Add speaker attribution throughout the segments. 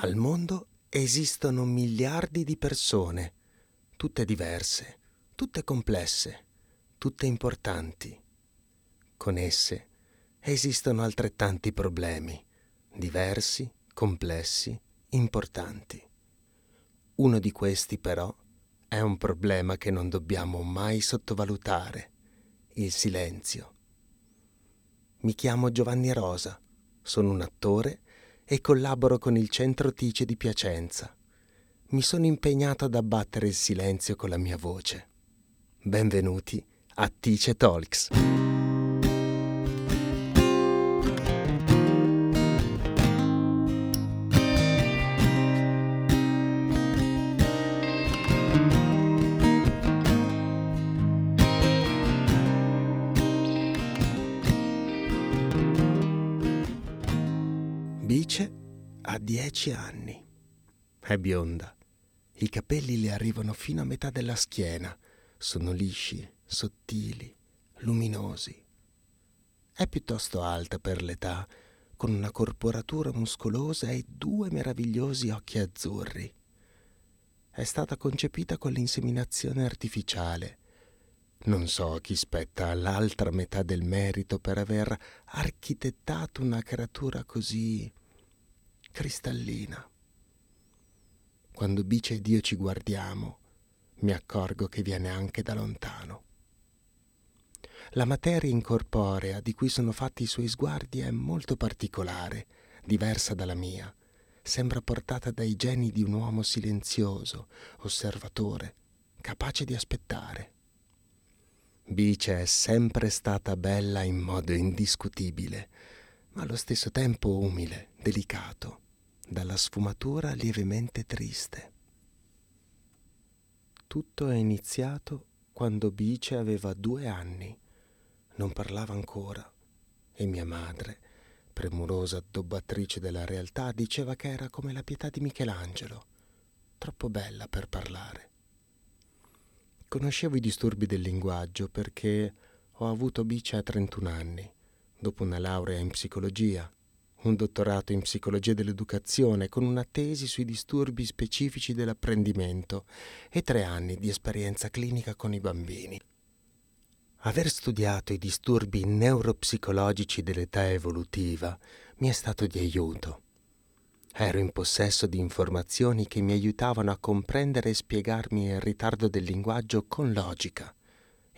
Speaker 1: Al mondo esistono miliardi di persone, tutte diverse, tutte complesse, tutte importanti. Con esse esistono altrettanti problemi, diversi, complessi, importanti. Uno di questi però è un problema che non dobbiamo mai sottovalutare, il silenzio. Mi chiamo Giovanni Rosa, sono un attore e collaboro con il Centro Tice di Piacenza. Mi sono impegnato ad abbattere il silenzio con la mia voce. Benvenuti a Tice Talks. Ha dieci anni. È bionda. I capelli le arrivano fino a metà della schiena. Sono lisci, sottili, luminosi. È piuttosto alta per l'età, con una corporatura muscolosa e due meravigliosi occhi azzurri. È stata concepita con l'inseminazione artificiale. Non so chi spetta all'altra metà del merito per aver architettato una creatura così cristallina. Quando Bice ed io ci guardiamo, mi accorgo che viene anche da lontano. La materia incorporea di cui sono fatti i suoi sguardi è molto particolare, diversa dalla mia. Sembra portata dai geni di un uomo silenzioso, osservatore, capace di aspettare. Bice è sempre stata bella in modo indiscutibile, allo stesso tempo umile, delicato dalla sfumatura lievemente triste. Tutto è iniziato quando Bice aveva due anni, non parlava ancora e mia madre, premurosa addobbatrice della realtà, diceva che era come la pietà di Michelangelo, troppo bella per parlare. Conoscevo i disturbi del linguaggio perché ho avuto Bice a 31 anni, dopo una laurea in psicologia un dottorato in psicologia dell'educazione con una tesi sui disturbi specifici dell'apprendimento e tre anni di esperienza clinica con i bambini. Aver studiato i disturbi neuropsicologici dell'età evolutiva mi è stato di aiuto. Ero in possesso di informazioni che mi aiutavano a comprendere e spiegarmi il ritardo del linguaggio con logica,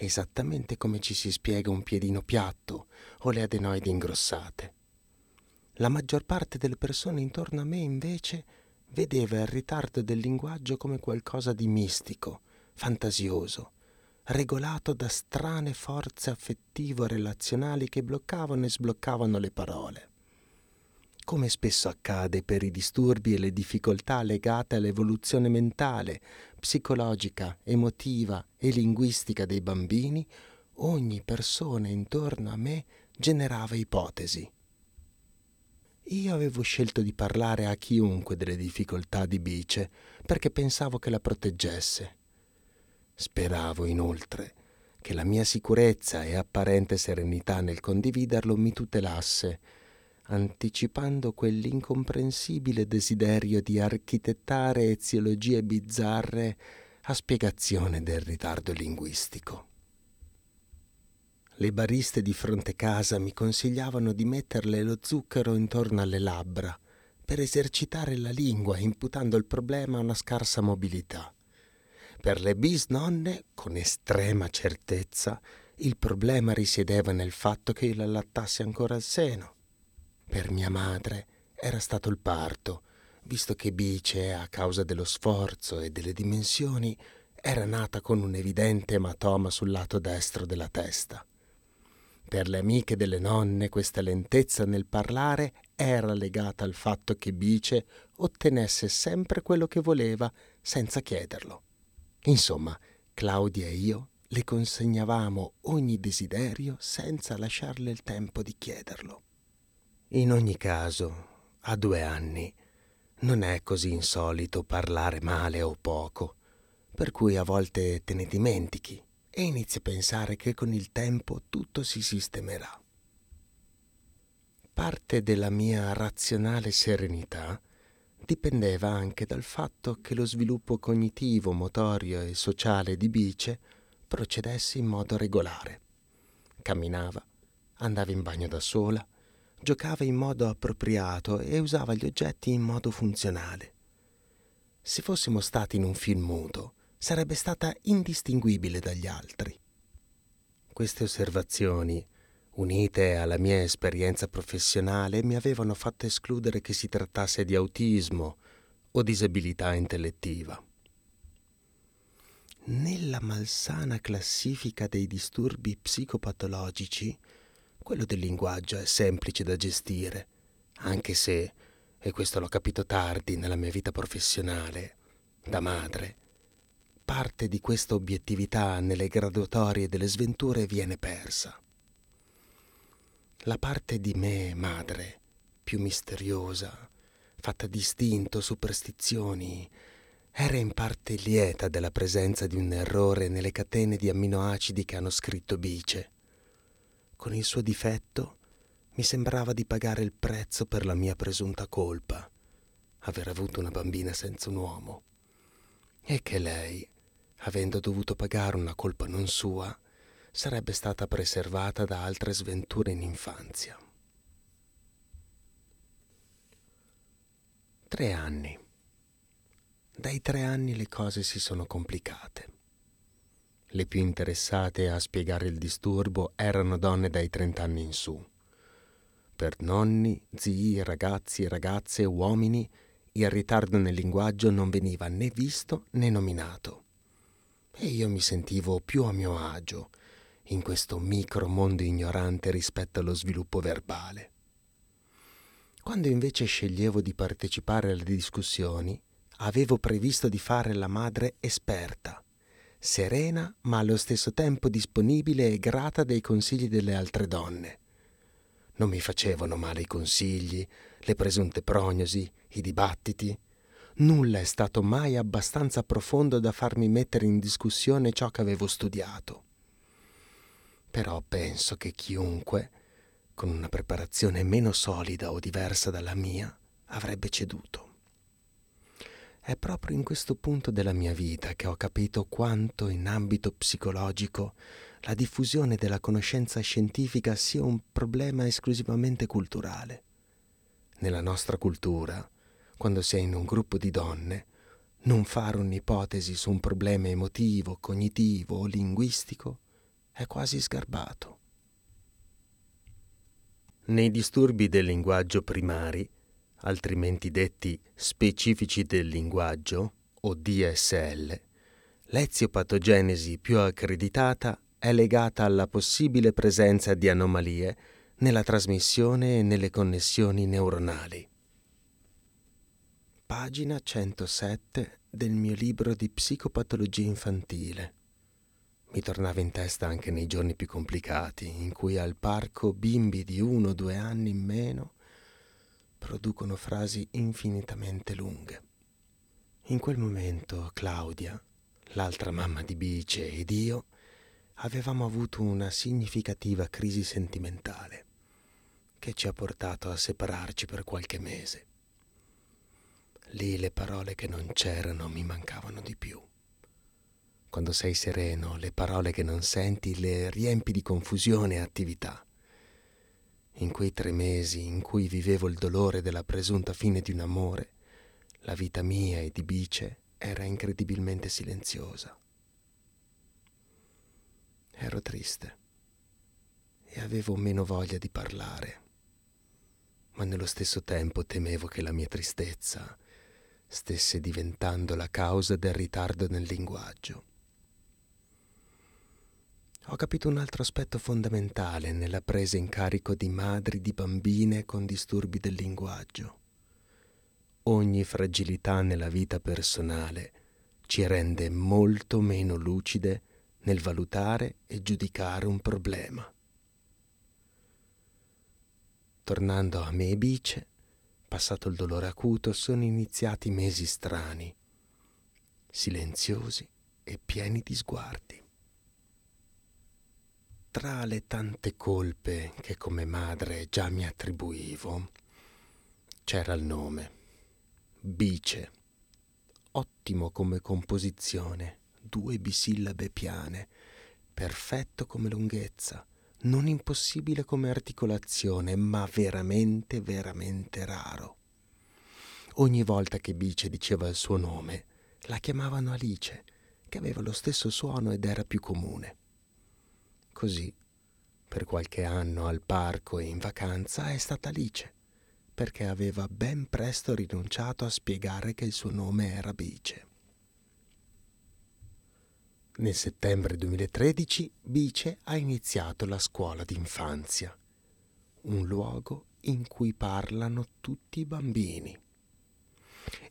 Speaker 1: esattamente come ci si spiega un piedino piatto o le adenoidi ingrossate. La maggior parte delle persone intorno a me invece vedeva il ritardo del linguaggio come qualcosa di mistico, fantasioso, regolato da strane forze affettivo-relazionali che bloccavano e sbloccavano le parole. Come spesso accade per i disturbi e le difficoltà legate all'evoluzione mentale, psicologica, emotiva e linguistica dei bambini, ogni persona intorno a me generava ipotesi io avevo scelto di parlare a chiunque delle difficoltà di Bice perché pensavo che la proteggesse. Speravo inoltre che la mia sicurezza e apparente serenità nel condividerlo mi tutelasse, anticipando quell'incomprensibile desiderio di architettare eziologie bizzarre a spiegazione del ritardo linguistico. Le bariste di fronte casa mi consigliavano di metterle lo zucchero intorno alle labbra per esercitare la lingua, imputando il problema a una scarsa mobilità. Per le bisnonne, con estrema certezza, il problema risiedeva nel fatto che io la lattassi ancora al seno. Per mia madre era stato il parto, visto che Bice, a causa dello sforzo e delle dimensioni, era nata con un evidente ematoma sul lato destro della testa. Per le amiche delle nonne questa lentezza nel parlare era legata al fatto che Bice ottenesse sempre quello che voleva senza chiederlo. Insomma, Claudia e io le consegnavamo ogni desiderio senza lasciarle il tempo di chiederlo. In ogni caso, a due anni, non è così insolito parlare male o poco, per cui a volte te ne dimentichi e inizi a pensare che con il tempo tutto si sistemerà. Parte della mia razionale serenità dipendeva anche dal fatto che lo sviluppo cognitivo, motorio e sociale di Bice procedesse in modo regolare. Camminava, andava in bagno da sola, giocava in modo appropriato e usava gli oggetti in modo funzionale. Se fossimo stati in un film muto, sarebbe stata indistinguibile dagli altri. Queste osservazioni, unite alla mia esperienza professionale, mi avevano fatto escludere che si trattasse di autismo o disabilità intellettiva. Nella malsana classifica dei disturbi psicopatologici, quello del linguaggio è semplice da gestire, anche se, e questo l'ho capito tardi nella mia vita professionale, da madre, parte di questa obiettività nelle graduatorie delle sventure viene persa. La parte di me, madre, più misteriosa, fatta di istinto, superstizioni, era in parte lieta della presenza di un errore nelle catene di amminoacidi che hanno scritto Bice con il suo difetto, mi sembrava di pagare il prezzo per la mia presunta colpa, aver avuto una bambina senza un uomo, e che lei, avendo dovuto pagare una colpa non sua, sarebbe stata preservata da altre sventure in infanzia. Tre anni. Dai tre anni le cose si sono complicate. Le più interessate a spiegare il disturbo erano donne dai 30 anni in su. Per nonni, zii, ragazzi, ragazze, uomini, il ritardo nel linguaggio non veniva né visto né nominato. E io mi sentivo più a mio agio in questo micro mondo ignorante rispetto allo sviluppo verbale. Quando invece sceglievo di partecipare alle discussioni, avevo previsto di fare la madre esperta serena ma allo stesso tempo disponibile e grata dei consigli delle altre donne. Non mi facevano male i consigli, le presunte prognosi, i dibattiti. Nulla è stato mai abbastanza profondo da farmi mettere in discussione ciò che avevo studiato. Però penso che chiunque, con una preparazione meno solida o diversa dalla mia, avrebbe ceduto. È proprio in questo punto della mia vita che ho capito quanto in ambito psicologico la diffusione della conoscenza scientifica sia un problema esclusivamente culturale. Nella nostra cultura, quando sei in un gruppo di donne, non fare un'ipotesi su un problema emotivo, cognitivo o linguistico è quasi sgarbato. Nei disturbi del linguaggio primari, altrimenti detti specifici del linguaggio o DSL, l'eziopatogenesi più accreditata è legata alla possibile presenza di anomalie nella trasmissione e nelle connessioni neuronali. Pagina 107 del mio libro di psicopatologia infantile. Mi tornava in testa anche nei giorni più complicati, in cui al parco bimbi di uno o due anni in meno producono frasi infinitamente lunghe. In quel momento Claudia, l'altra mamma di Bice ed io avevamo avuto una significativa crisi sentimentale che ci ha portato a separarci per qualche mese. Lì le parole che non c'erano mi mancavano di più. Quando sei sereno, le parole che non senti le riempi di confusione e attività in quei tre mesi in cui vivevo il dolore della presunta fine di un amore, la vita mia e di Bice era incredibilmente silenziosa. Ero triste e avevo meno voglia di parlare, ma nello stesso tempo temevo che la mia tristezza stesse diventando la causa del ritardo nel linguaggio ho capito un altro aspetto fondamentale nella presa in carico di madri di bambine con disturbi del linguaggio. Ogni fragilità nella vita personale ci rende molto meno lucide nel valutare e giudicare un problema. Tornando a me e Bice, passato il dolore acuto, sono iniziati mesi strani, silenziosi e pieni di sguardi. Tra le tante colpe che come madre già mi attribuivo, c'era il nome. Bice. Ottimo come composizione, due bisillabe piane, perfetto come lunghezza, non impossibile come articolazione, ma veramente, veramente raro. Ogni volta che Bice diceva il suo nome, la chiamavano Alice, che aveva lo stesso suono ed era più comune. Così, per qualche anno al parco e in vacanza è stata Alice, perché aveva ben presto rinunciato a spiegare che il suo nome era Bice. Nel settembre 2013 Bice ha iniziato la scuola d'infanzia, un luogo in cui parlano tutti i bambini.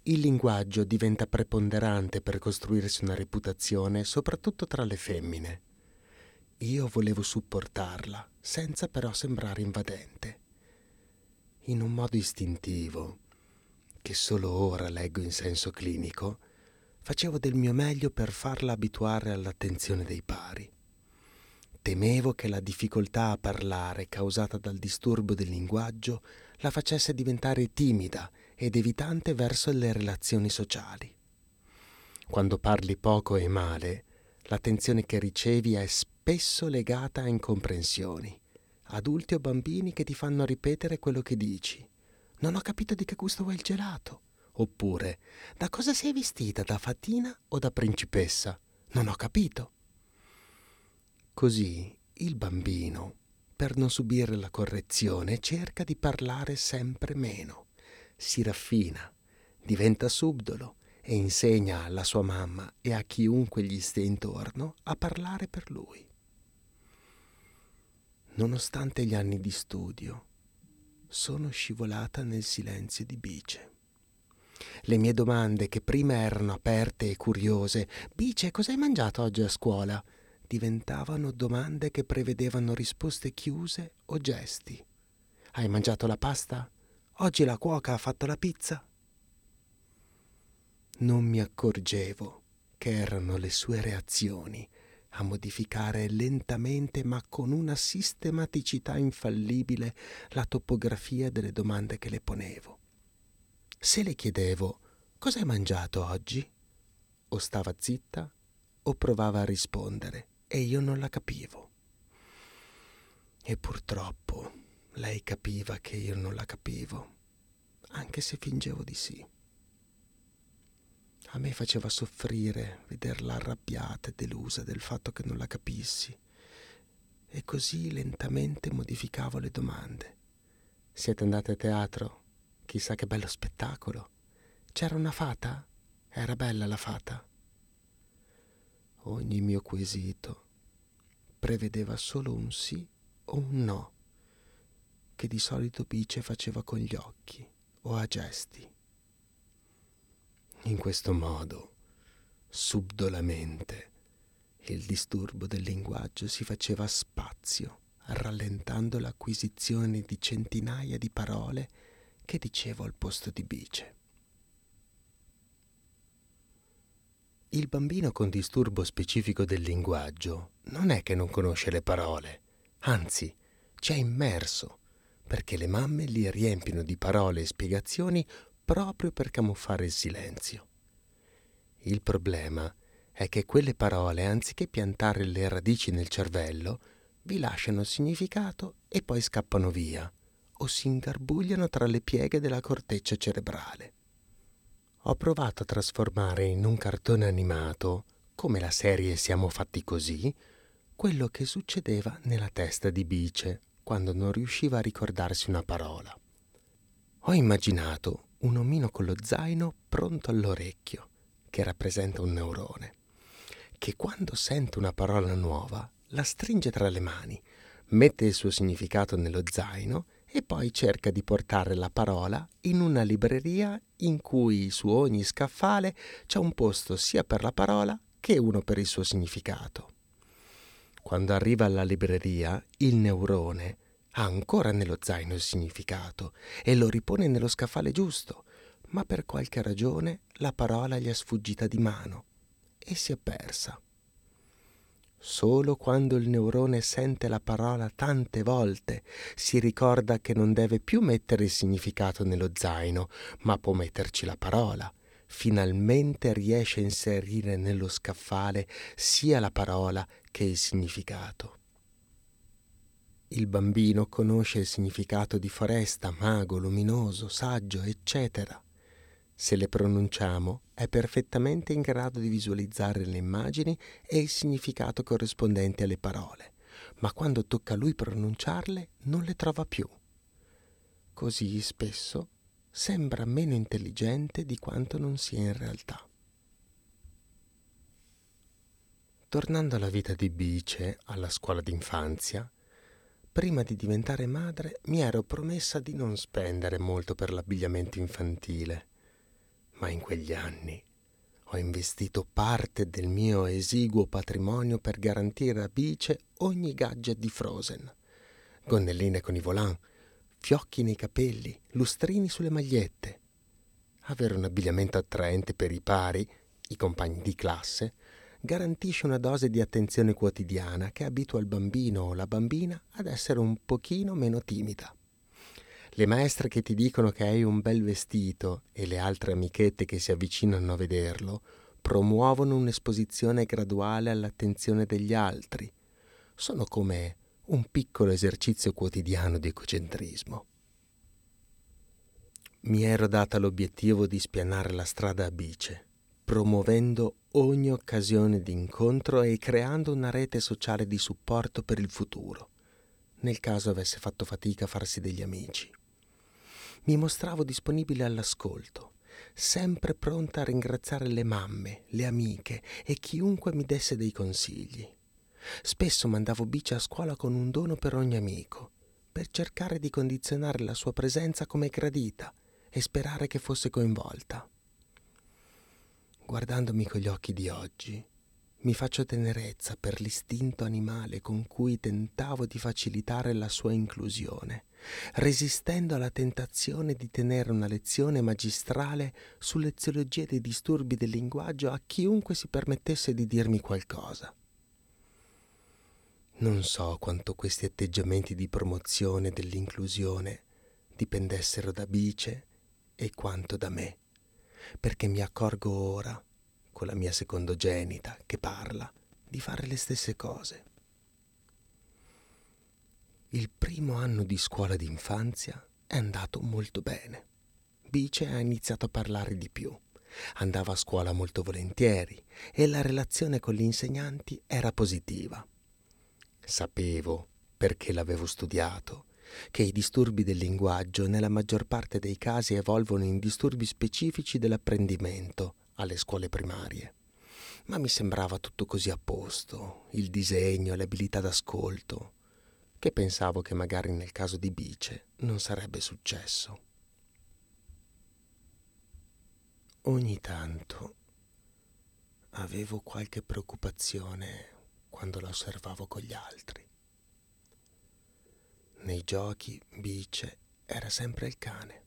Speaker 1: Il linguaggio diventa preponderante per costruirsi una reputazione, soprattutto tra le femmine. Io volevo supportarla, senza però sembrare invadente. In un modo istintivo, che solo ora leggo in senso clinico, facevo del mio meglio per farla abituare all'attenzione dei pari. Temevo che la difficoltà a parlare causata dal disturbo del linguaggio la facesse diventare timida ed evitante verso le relazioni sociali. Quando parli poco e male, l'attenzione che ricevi è spesso legata a incomprensioni, adulti o bambini che ti fanno ripetere quello che dici. Non ho capito di che gusto vuoi il gelato. Oppure, da cosa sei vestita, da fatina o da principessa? Non ho capito. Così il bambino, per non subire la correzione, cerca di parlare sempre meno, si raffina, diventa subdolo e insegna alla sua mamma e a chiunque gli stia intorno a parlare per lui. Nonostante gli anni di studio, sono scivolata nel silenzio di Bice. Le mie domande, che prima erano aperte e curiose, Bice, cosa hai mangiato oggi a scuola? diventavano domande che prevedevano risposte chiuse o gesti. Hai mangiato la pasta? Oggi la cuoca ha fatto la pizza? Non mi accorgevo che erano le sue reazioni a modificare lentamente ma con una sistematicità infallibile la topografia delle domande che le ponevo. Se le chiedevo cosa hai mangiato oggi, o stava zitta o provava a rispondere e io non la capivo. E purtroppo lei capiva che io non la capivo, anche se fingevo di sì. A me faceva soffrire vederla arrabbiata e delusa del fatto che non la capissi, e così lentamente modificavo le domande. Siete andate a teatro? Chissà che bello spettacolo. C'era una fata? Era bella la fata. Ogni mio quesito prevedeva solo un sì o un no, che di solito Bice faceva con gli occhi o a gesti. In questo modo, subdolamente, il disturbo del linguaggio si faceva spazio, rallentando l'acquisizione di centinaia di parole che dicevo al posto di bice. Il bambino con disturbo specifico del linguaggio non è che non conosce le parole, anzi, ci è immerso, perché le mamme li riempiono di parole e spiegazioni proprio per camuffare il silenzio. Il problema è che quelle parole, anziché piantare le radici nel cervello, vi lasciano significato e poi scappano via o si ingarbugliano tra le pieghe della corteccia cerebrale. Ho provato a trasformare in un cartone animato, come la serie Siamo fatti così, quello che succedeva nella testa di Bice quando non riusciva a ricordarsi una parola. Ho immaginato un omino con lo zaino pronto all'orecchio, che rappresenta un neurone, che quando sente una parola nuova la stringe tra le mani, mette il suo significato nello zaino e poi cerca di portare la parola in una libreria in cui su ogni scaffale c'è un posto sia per la parola che uno per il suo significato. Quando arriva alla libreria, il neurone ha ancora nello zaino il significato e lo ripone nello scaffale giusto, ma per qualche ragione la parola gli è sfuggita di mano e si è persa. Solo quando il neurone sente la parola tante volte si ricorda che non deve più mettere il significato nello zaino, ma può metterci la parola. Finalmente riesce a inserire nello scaffale sia la parola che il significato. Il bambino conosce il significato di foresta, mago, luminoso, saggio, eccetera. Se le pronunciamo, è perfettamente in grado di visualizzare le immagini e il significato corrispondente alle parole, ma quando tocca a lui pronunciarle non le trova più. Così spesso sembra meno intelligente di quanto non sia in realtà. Tornando alla vita di Bice, alla scuola d'infanzia, prima di diventare madre mi ero promessa di non spendere molto per l'abbigliamento infantile ma in quegli anni ho investito parte del mio esiguo patrimonio per garantire a Bice ogni gadget di Frozen. Gonnelline con i volant, fiocchi nei capelli, lustrini sulle magliette. Avere un abbigliamento attraente per i pari, i compagni di classe, garantisce una dose di attenzione quotidiana che abitua il bambino o la bambina ad essere un pochino meno timida. Le maestre che ti dicono che hai un bel vestito e le altre amichette che si avvicinano a vederlo promuovono un'esposizione graduale all'attenzione degli altri. Sono come un piccolo esercizio quotidiano di ecocentrismo. Mi ero data l'obiettivo di spianare la strada a bice, promuovendo ogni occasione di incontro e creando una rete sociale di supporto per il futuro, nel caso avesse fatto fatica a farsi degli amici mi mostravo disponibile all'ascolto, sempre pronta a ringraziare le mamme, le amiche e chiunque mi desse dei consigli. Spesso mandavo Bici a scuola con un dono per ogni amico, per cercare di condizionare la sua presenza come gradita e sperare che fosse coinvolta. Guardandomi con gli occhi di oggi, mi faccio tenerezza per l'istinto animale con cui tentavo di facilitare la sua inclusione, resistendo alla tentazione di tenere una lezione magistrale sull'eziologia dei disturbi del linguaggio a chiunque si permettesse di dirmi qualcosa. Non so quanto questi atteggiamenti di promozione dell'inclusione dipendessero da Bice e quanto da me, perché mi accorgo ora con la mia secondogenita che parla di fare le stesse cose. Il primo anno di scuola d'infanzia è andato molto bene. Bice ha iniziato a parlare di più. Andava a scuola molto volentieri e la relazione con gli insegnanti era positiva. Sapevo, perché l'avevo studiato, che i disturbi del linguaggio nella maggior parte dei casi evolvono in disturbi specifici dell'apprendimento alle scuole primarie. Ma mi sembrava tutto così a posto, il disegno, le abilità d'ascolto, che pensavo che magari nel caso di Bice non sarebbe successo. Ogni tanto avevo qualche preoccupazione quando la osservavo con gli altri. Nei giochi Bice era sempre il cane.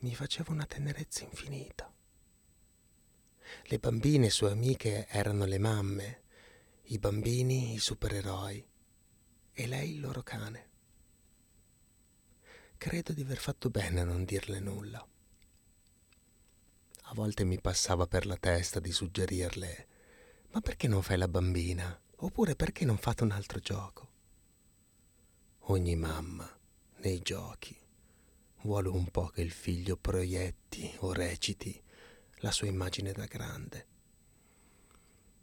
Speaker 1: Mi faceva una tenerezza infinita. Le bambine sue amiche erano le mamme, i bambini i supereroi e lei il loro cane. Credo di aver fatto bene a non dirle nulla. A volte mi passava per la testa di suggerirle ma perché non fai la bambina? Oppure perché non fate un altro gioco? Ogni mamma, nei giochi, vuole un po' che il figlio proietti o reciti la sua immagine da grande.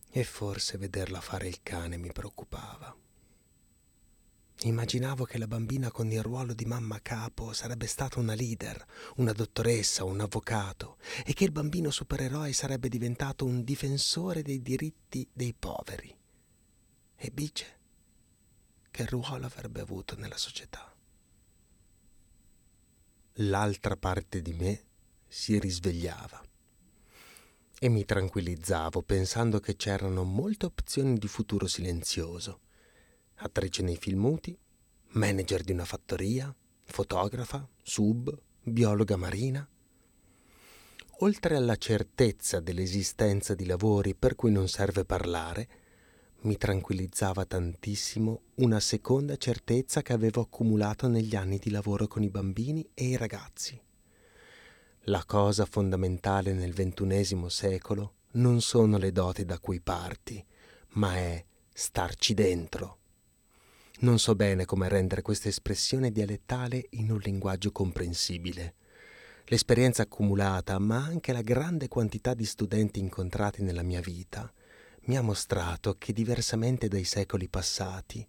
Speaker 1: E forse vederla fare il cane mi preoccupava. Immaginavo che la bambina con il ruolo di mamma capo sarebbe stata una leader, una dottoressa, un avvocato e che il bambino supereroe sarebbe diventato un difensore dei diritti dei poveri. E Bice? Che ruolo avrebbe avuto nella società? L'altra parte di me si risvegliava e mi tranquillizzavo pensando che c'erano molte opzioni di futuro silenzioso. Attrice nei film muti, manager di una fattoria, fotografa, sub, biologa marina. Oltre alla certezza dell'esistenza di lavori per cui non serve parlare, mi tranquillizzava tantissimo una seconda certezza che avevo accumulato negli anni di lavoro con i bambini e i ragazzi. La cosa fondamentale nel ventunesimo secolo non sono le doti da cui parti, ma è starci dentro. Non so bene come rendere questa espressione dialettale in un linguaggio comprensibile. L'esperienza accumulata, ma anche la grande quantità di studenti incontrati nella mia vita, mi ha mostrato che diversamente dai secoli passati,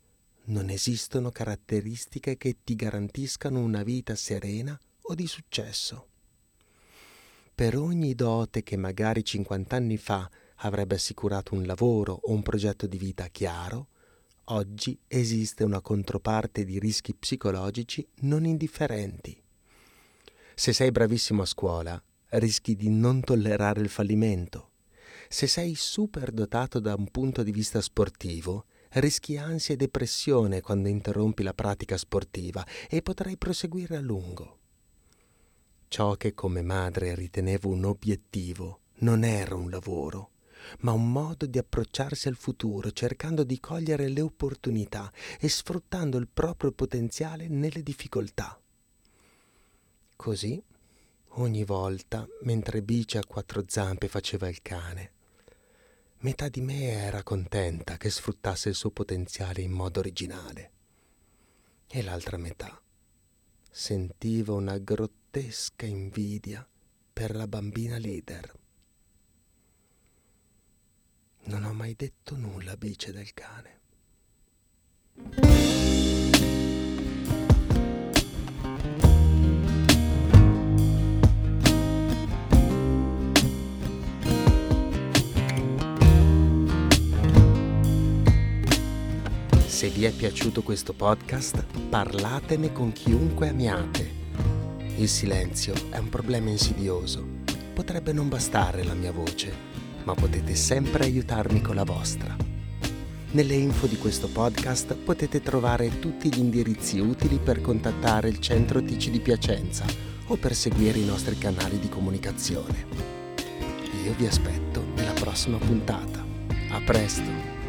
Speaker 1: non esistono caratteristiche che ti garantiscano una vita serena o di successo. Per ogni dote che magari 50 anni fa avrebbe assicurato un lavoro o un progetto di vita chiaro, oggi esiste una controparte di rischi psicologici non indifferenti. Se sei bravissimo a scuola, rischi di non tollerare il fallimento. Se sei super dotato da un punto di vista sportivo, rischi ansia e depressione quando interrompi la pratica sportiva e potrai proseguire a lungo. Ciò che come madre ritenevo un obiettivo non era un lavoro, ma un modo di approcciarsi al futuro cercando di cogliere le opportunità e sfruttando il proprio potenziale nelle difficoltà. Così, ogni volta, mentre Bici a quattro zampe faceva il cane, metà di me era contenta che sfruttasse il suo potenziale in modo originale e l'altra metà sentiva una grottesca invidia per la bambina leader. Non ho mai detto nulla Bice del cane. Se vi è piaciuto questo podcast, parlatene con chiunque amiate. Il silenzio è un problema insidioso. Potrebbe non bastare la mia voce ma potete sempre aiutarmi con la vostra. Nelle info di questo podcast potete trovare tutti gli indirizzi utili per contattare il centro TC di Piacenza o per seguire i nostri canali di comunicazione. Io vi aspetto nella prossima puntata. A presto!